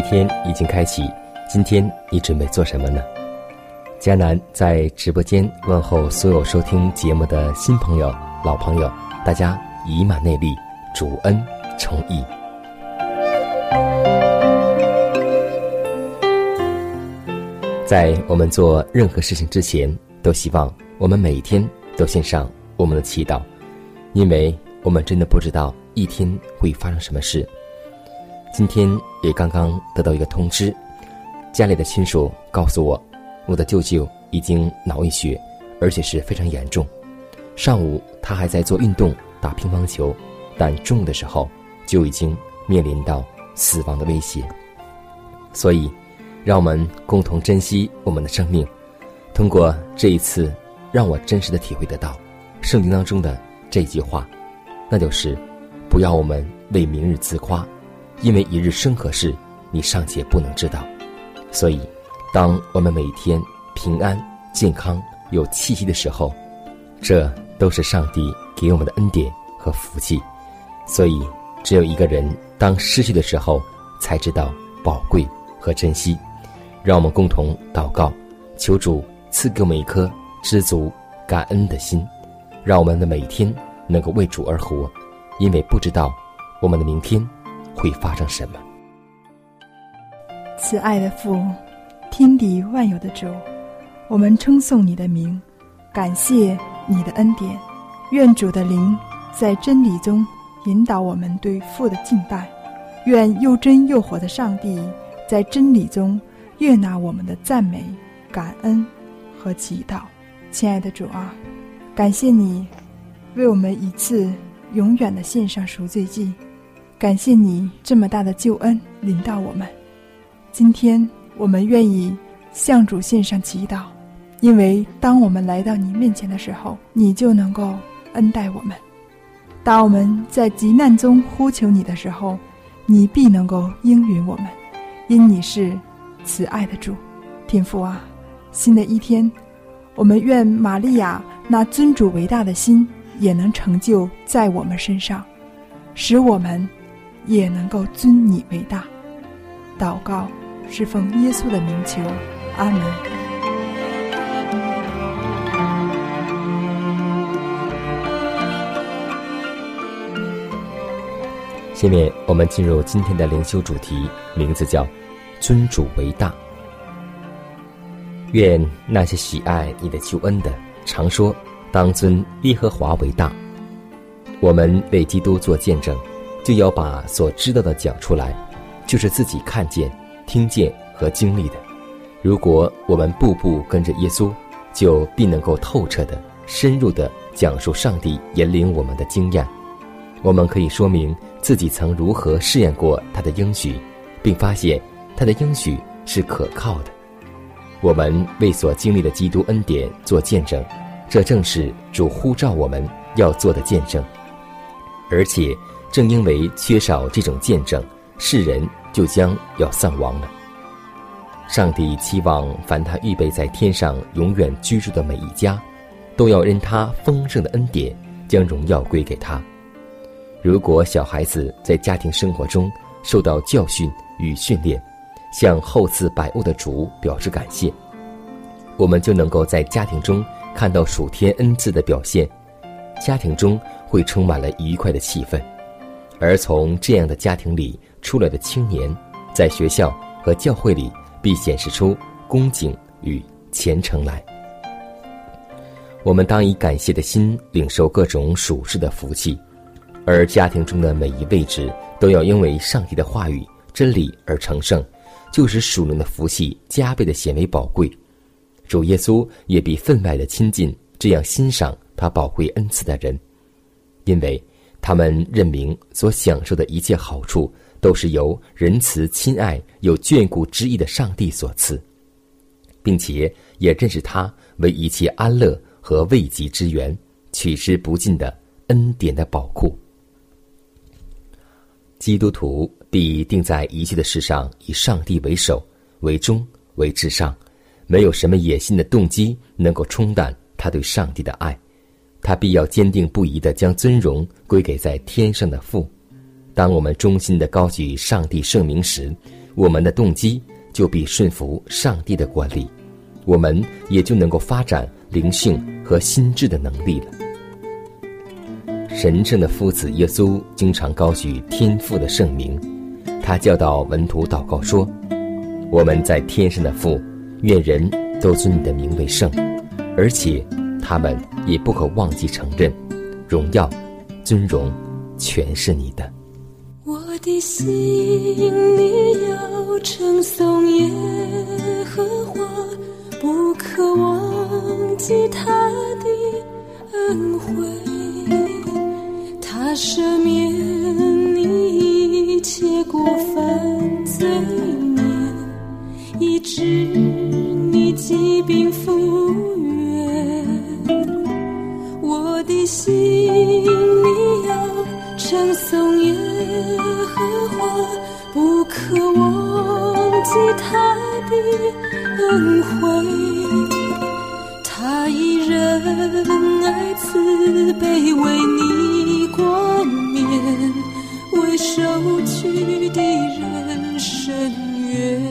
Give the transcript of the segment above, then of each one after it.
一天已经开启，今天你准备做什么呢？迦南在直播间问候所有收听节目的新朋友、老朋友，大家以马内利，主恩重义。在我们做任何事情之前，都希望我们每一天都献上我们的祈祷，因为我们真的不知道一天会发生什么事。今天也刚刚得到一个通知，家里的亲属告诉我，我的舅舅已经脑溢血，而且是非常严重。上午他还在做运动，打乒乓球，但中午的时候就已经面临到死亡的威胁。所以，让我们共同珍惜我们的生命。通过这一次，让我真实的体会得到圣经当中的这句话，那就是：不要我们为明日自夸。因为一日生何事，你尚且不能知道，所以，当我们每天平安、健康、有气息的时候，这都是上帝给我们的恩典和福气。所以，只有一个人当失去的时候，才知道宝贵和珍惜。让我们共同祷告，求主赐给我们一颗知足感恩的心，让我们的每一天能够为主而活，因为不知道我们的明天。会发生什么？慈爱的父，天地万有的主，我们称颂你的名，感谢你的恩典。愿主的灵在真理中引导我们对父的敬拜。愿又真又活的上帝在真理中悦纳我们的赞美、感恩和祈祷。亲爱的主啊，感谢你为我们一次永远的献上赎罪祭。感谢你这么大的救恩临到我们，今天我们愿意向主献上祈祷，因为当我们来到你面前的时候，你就能够恩待我们；当我们在急难中呼求你的时候，你必能够应允我们，因你是慈爱的主，天父啊！新的一天，我们愿玛利亚那尊主伟大的心也能成就在我们身上，使我们。也能够尊你为大，祷告是奉耶稣的名求，阿门。下面我们进入今天的灵修主题，名字叫“尊主为大”。愿那些喜爱你的救恩的，常说：“当尊耶和华为大。”我们为基督做见证。就要把所知道的讲出来，就是自己看见、听见和经历的。如果我们步步跟着耶稣，就必能够透彻的、深入的讲述上帝引领我们的经验。我们可以说明自己曾如何试验过他的应许，并发现他的应许是可靠的。我们为所经历的基督恩典做见证，这正是主呼召我们要做的见证，而且。正因为缺少这种见证，世人就将要丧亡了。上帝期望凡他预备在天上永远居住的每一家，都要因他丰盛的恩典，将荣耀归给他。如果小孩子在家庭生活中受到教训与训练，向厚赐百物的主表示感谢，我们就能够在家庭中看到属天恩赐的表现，家庭中会充满了愉快的气氛，而从这样的家庭里出来的青年，在学校和教会里必显示出恭敬与虔诚来。我们当以感谢的心领受各种属世的福气。而家庭中的每一位置都要因为上帝的话语、真理而成圣，就使属灵的福气加倍的显为宝贵。主耶稣也必分外的亲近这样欣赏他宝贵恩赐的人，因为他们认明所享受的一切好处都是由仁慈、亲爱、有眷顾之意的上帝所赐，并且也认识他为一切安乐和慰藉之源、取之不尽的恩典的宝库。基督徒必定在一切的事上以上帝为首、为中、为至上，没有什么野心的动机能够冲淡他对上帝的爱。他必要坚定不移的将尊荣归给在天上的父。当我们衷心的高举上帝圣名时，我们的动机就必顺服上帝的管理，我们也就能够发展灵性和心智的能力了。神圣的父子耶稣经常高举天父的圣名，他教导门徒祷告说：“我们在天上的父，愿人都尊你的名为圣，而且他们也不可忘记承认，荣耀、尊荣全是你的。”我的心里要称颂耶和华，不可忘记他的恩惠。他赦免你一切过犯罪孽，医治你疾病复心里要称颂耶和华，不可忘记他的恩惠。他以仁爱慈悲为你冠冕，为受屈的人伸冤。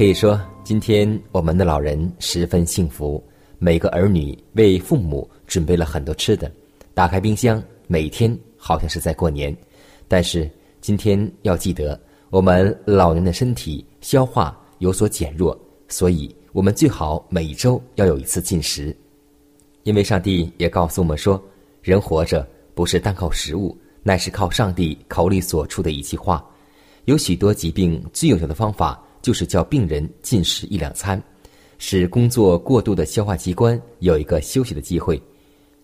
可以说，今天我们的老人十分幸福，每个儿女为父母准备了很多吃的，打开冰箱，每天好像是在过年。但是今天要记得，我们老人的身体消化有所减弱，所以我们最好每周要有一次进食，因为上帝也告诉我们说，人活着不是单靠食物，乃是靠上帝口里所出的一句话。有许多疾病最有效的方法。就是叫病人进食一两餐，使工作过度的消化器官有一个休息的机会。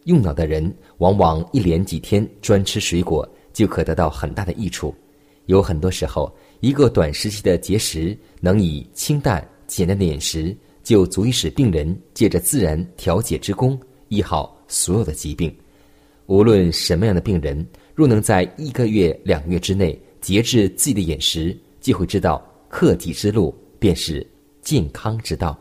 用脑的人往往一连几天专吃水果，就可得到很大的益处。有很多时候，一个短时期的节食，能以清淡简单的饮食，就足以使病人借着自然调节之功，医好所有的疾病。无论什么样的病人，若能在一个月、两个月之内节制自己的饮食，就会知道。克己之路便是健康之道。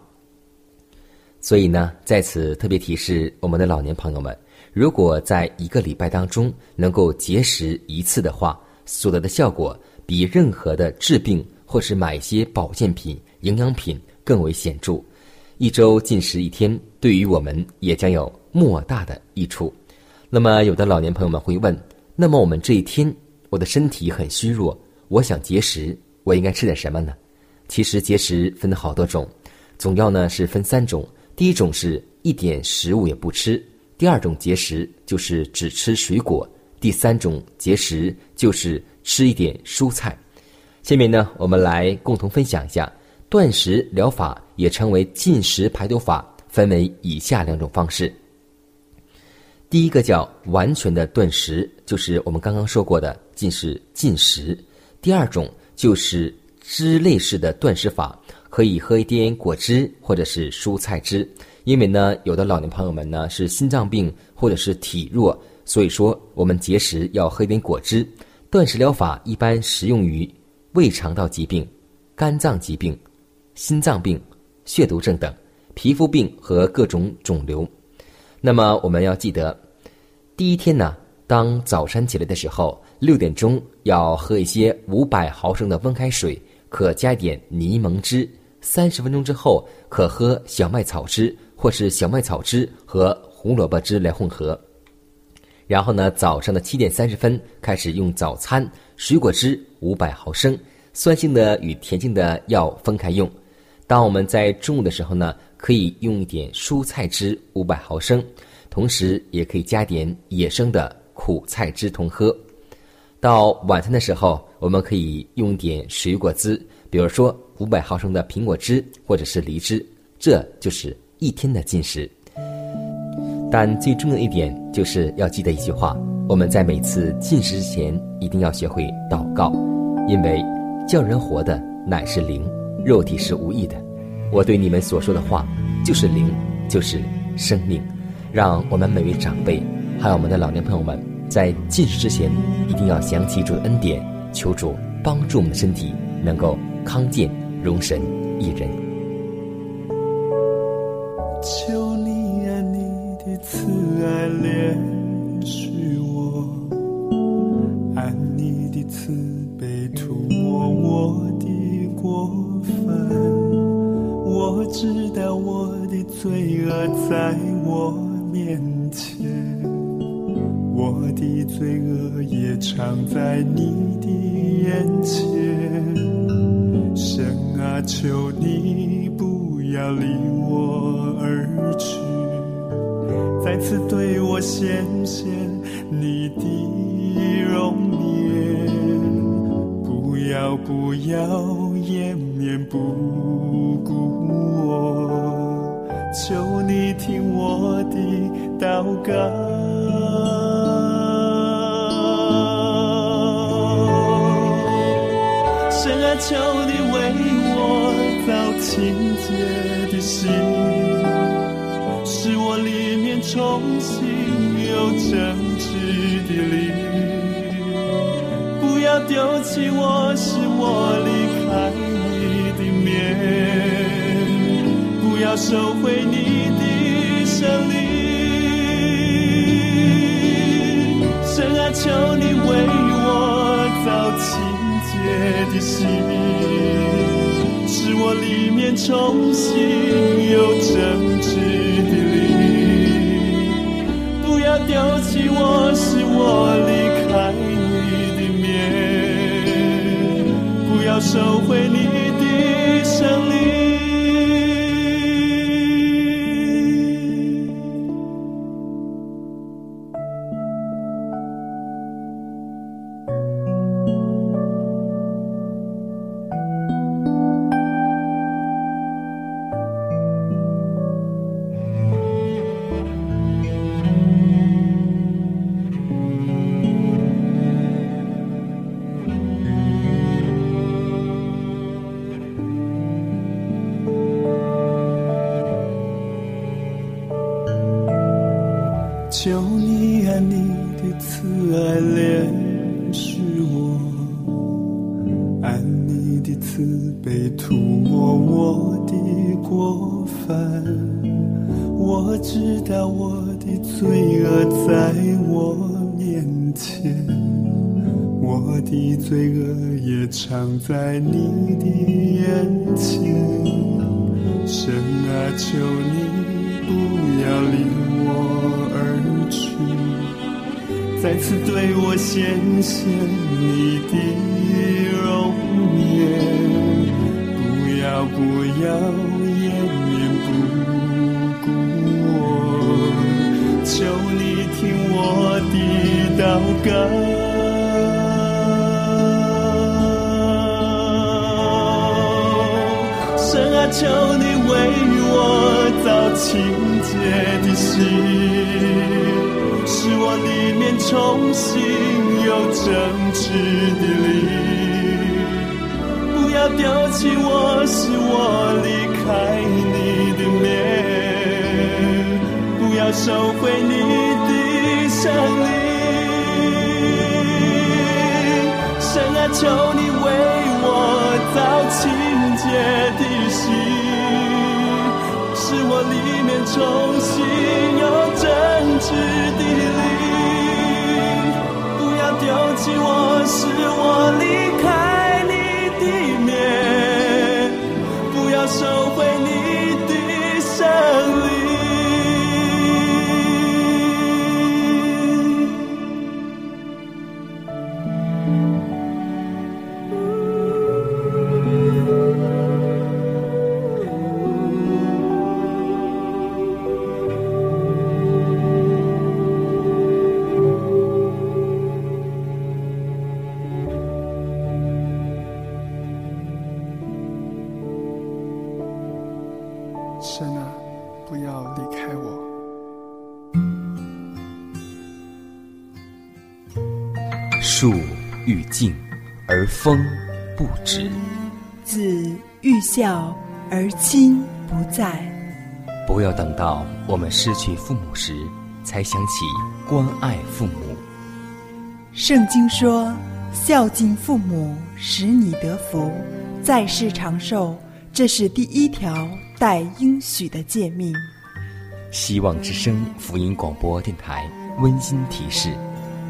所以呢，在此特别提示我们的老年朋友们：如果在一个礼拜当中能够节食一次的话，所得的效果比任何的治病或是买一些保健品、营养品更为显著。一周进食一天，对于我们也将有莫大的益处。那么，有的老年朋友们会问：那么我们这一天，我的身体很虚弱，我想节食。我应该吃点什么呢？其实节食分好多种，总要呢是分三种。第一种是一点食物也不吃；第二种节食就是只吃水果；第三种节食就是吃一点蔬菜。下面呢，我们来共同分享一下断食疗法，也称为禁食排毒法，分为以下两种方式。第一个叫完全的断食，就是我们刚刚说过的禁食禁食；第二种。就是汁类式的断食法，可以喝一点果汁或者是蔬菜汁。因为呢，有的老年朋友们呢是心脏病或者是体弱，所以说我们节食要喝一点果汁。断食疗法一般适用于胃肠道疾病、肝脏疾病、心脏病、血毒症等皮肤病和各种肿瘤。那么我们要记得，第一天呢，当早晨起来的时候。六点钟要喝一些五百毫升的温开水，可加点柠檬汁。三十分钟之后可喝小麦草汁，或是小麦草汁和胡萝卜汁来混合。然后呢，早上的七点三十分开始用早餐，水果汁五百毫升，酸性的与甜性的要分开用。当我们在中午的时候呢，可以用一点蔬菜汁五百毫升，同时也可以加点野生的苦菜汁同喝。到晚餐的时候，我们可以用点水果汁，比如说五百毫升的苹果汁或者是梨汁，这就是一天的进食。但最重要的一点就是要记得一句话：我们在每次进食之前一定要学会祷告，因为叫人活的乃是灵，肉体是无益的。我对你们所说的话就是灵，就是生命。让我们每位长辈还有我们的老年朋友们。在进食之前，一定要想起主的恩典，求主帮助我们的身体能够康健、容神一人。求你啊，你的慈爱怜恤我，按你的慈悲涂抹我的过犯。我知道我的罪恶在我的罪恶也藏在你的眼前，神啊，求你不要离我而去，再次对我显现你的容颜，不要不要掩面不顾我，求你听我的祷告。求你为我造清洁的心，使我里面重新有正直的灵。不要丢弃我，使我离开你的面，不要收回你的胜利。神啊，求的心，使我里面重新有真挚的灵。不要丢弃我，使我离开你的面，不要收回你求你按你的慈爱怜恤我，按你的慈悲涂抹我的过犯。我知道我的罪恶在我面前，我的罪恶也藏在你的眼前。神啊，求你不要离去，再次对我显现你的容颜。不要不要掩面不顾我，求你听我的祷告。神啊，求你为我造清洁的心，里面重新有真挚的灵。不要丢弃我，使我离开你的面，不要收回你的胜利。神啊，求你为我造清洁的心，使我里面重新有真挚的是我是我静，而风不止；子欲孝而亲不在。不要等到我们失去父母时，才想起关爱父母。圣经说：“孝敬父母，使你得福，在世长寿。”这是第一条带应许的诫命。希望之声福音广播电台温馨提示：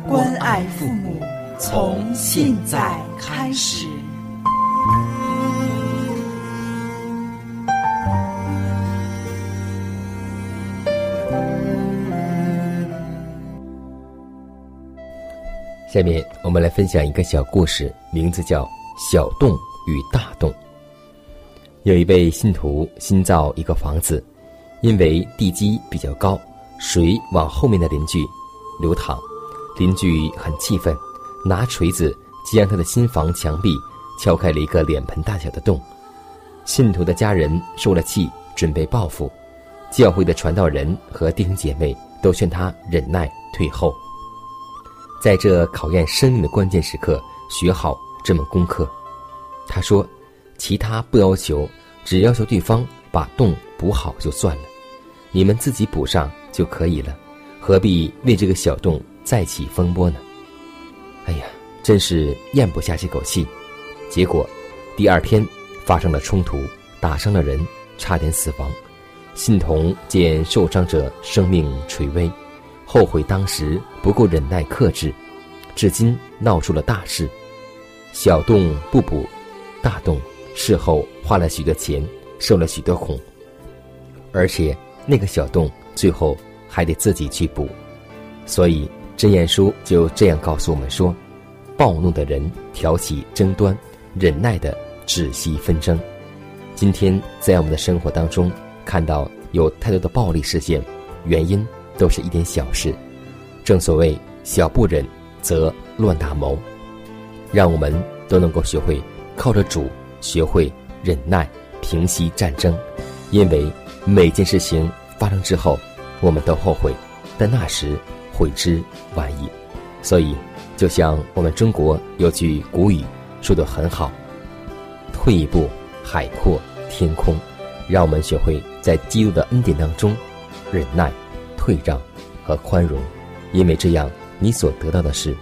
关爱父母，从现在开始。下面我们来分享一个小故事，名字叫《小洞与大洞》。有一位信徒新造一个房子，因为地基比较高，水往后面的邻居流淌，邻居很气愤，拿锤子将他的新房墙壁敲开了一个脸盆大小的洞。信徒的家人受了气，准备报复，教会的传道人和弟兄姐妹都劝他忍耐退后。在这考验生命的关键时刻，学好这门功课。他说。其他不要求，只要求对方把洞补好就算了，你们自己补上就可以了，何必为这个小洞再起风波呢？哎呀，真是咽不下这口气。结果，第二天发生了冲突，打伤了人，差点死亡。信童见受伤者生命垂危，后悔当时不够忍耐克制，至今闹出了大事。小洞不补，大洞事后花了许多钱，受了许多苦，而且那个小洞最后还得自己去补。所以箴言书就这样告诉我们说：暴怒的人挑起争端，忍耐的止息纷争。今天在我们的生活当中。看到有太多的暴力事件，原因都是一点小事。正所谓小不忍则乱大谋，让我们都能够学会靠着主，学会忍耐，平息战争。因为每件事情发生之后，我们都后悔，但那时悔之晚矣。所以，就像我们中国有句古语说的很好：“退一步，海阔天空。”让我们学会在基督的恩典当中忍耐、退让和宽容，因为这样你所得到的是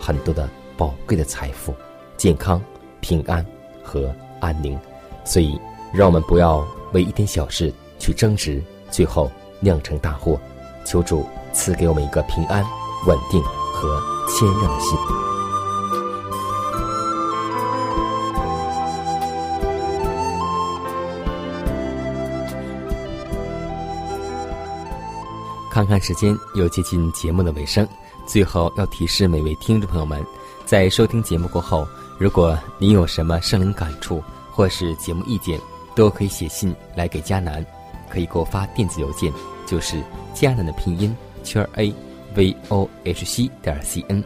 很多的宝贵的财富、健康、平安和安宁。所以，让我们不要为一点小事去争执，最后酿成大祸。求主赐给我们一个平安、稳定和谦让的心。看看时间，又接近节目的尾声。最后要提示每位听众朋友们，在收听节目过后，如果您有什么生灵感触或是节目意见，都可以写信来给佳南，可以给我发电子邮件，就是佳南的拼音圈 a v o h c 点 c n。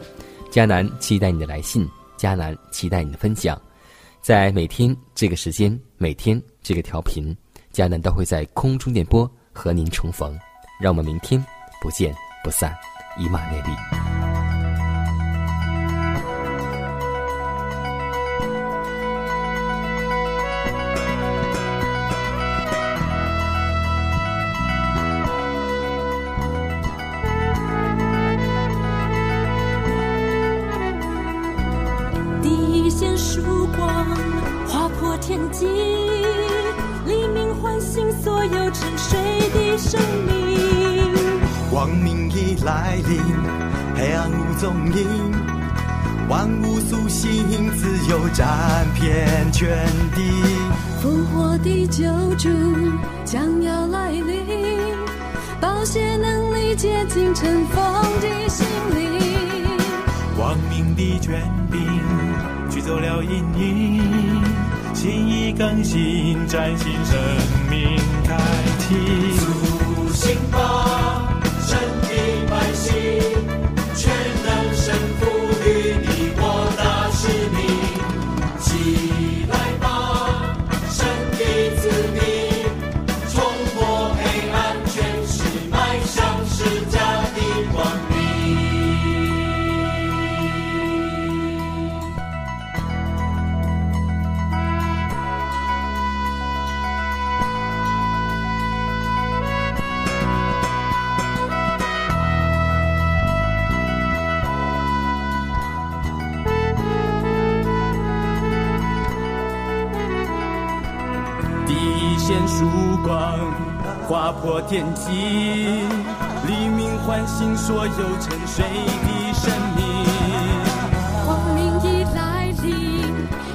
迦南期待你的来信，迦南期待你的分享。在每天这个时间，每天这个调频，迦南都会在空中电波和您重逢。让我们明天不见不散，以马内利。来临，黑暗无踪影，万物苏醒，自由占遍全地。复活的救主将要来临，保险能力接近尘封的心灵。光明的权柄驱走了阴影，心意更新，崭新生命开启。苏醒吧！黎明唤醒所有沉睡的生命。光明已来临，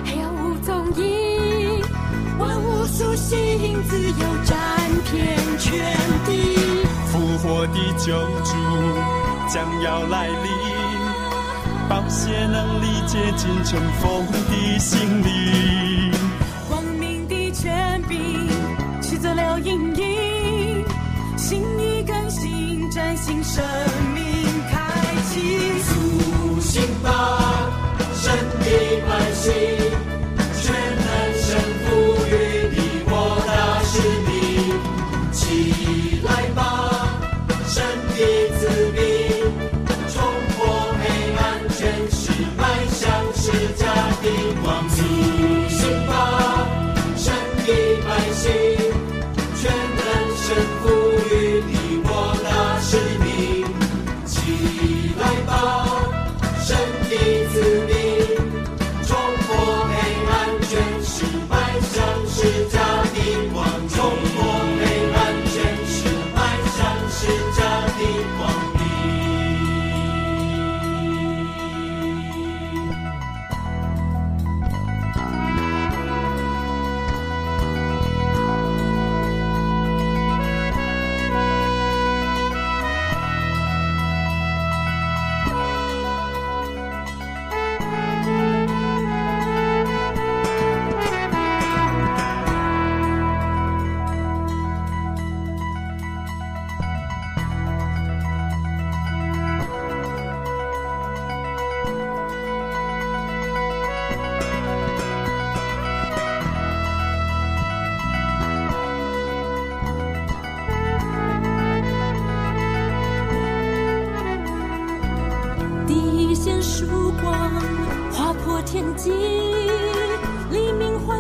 黑暗无踪影，万物苏醒，自由占遍全地。复活的救主将要来临，宝血能力接近尘封的心灵。心声。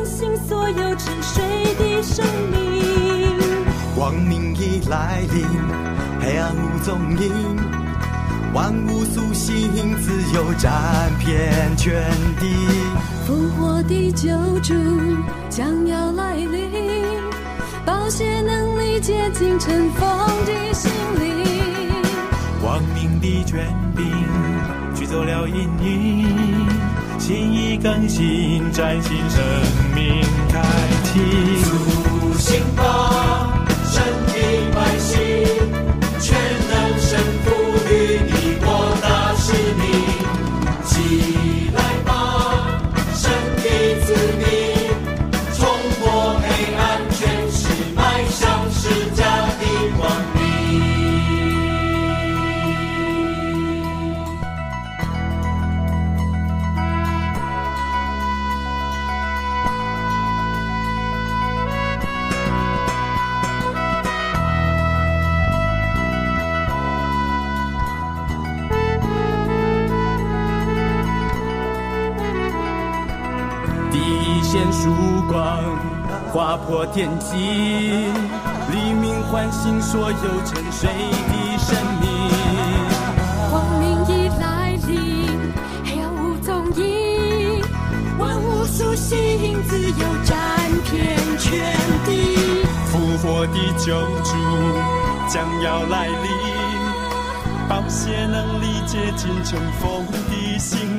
黎明唤醒所有沉睡的生命。光明已来临，黑暗无踪影，万物苏醒，自由占遍全地。复活的救主将要来临，宝血能力接近尘封的心灵。光明的权柄驱走了阴影，心意更新，崭新生命开启。苏醒吧，划破天际，黎明唤醒所有沉睡的生命。光明已来临，黑暗无踪影，万物苏醒，自由占遍全地。复活的救主将要来临，宝血能力接近尘封的心灵。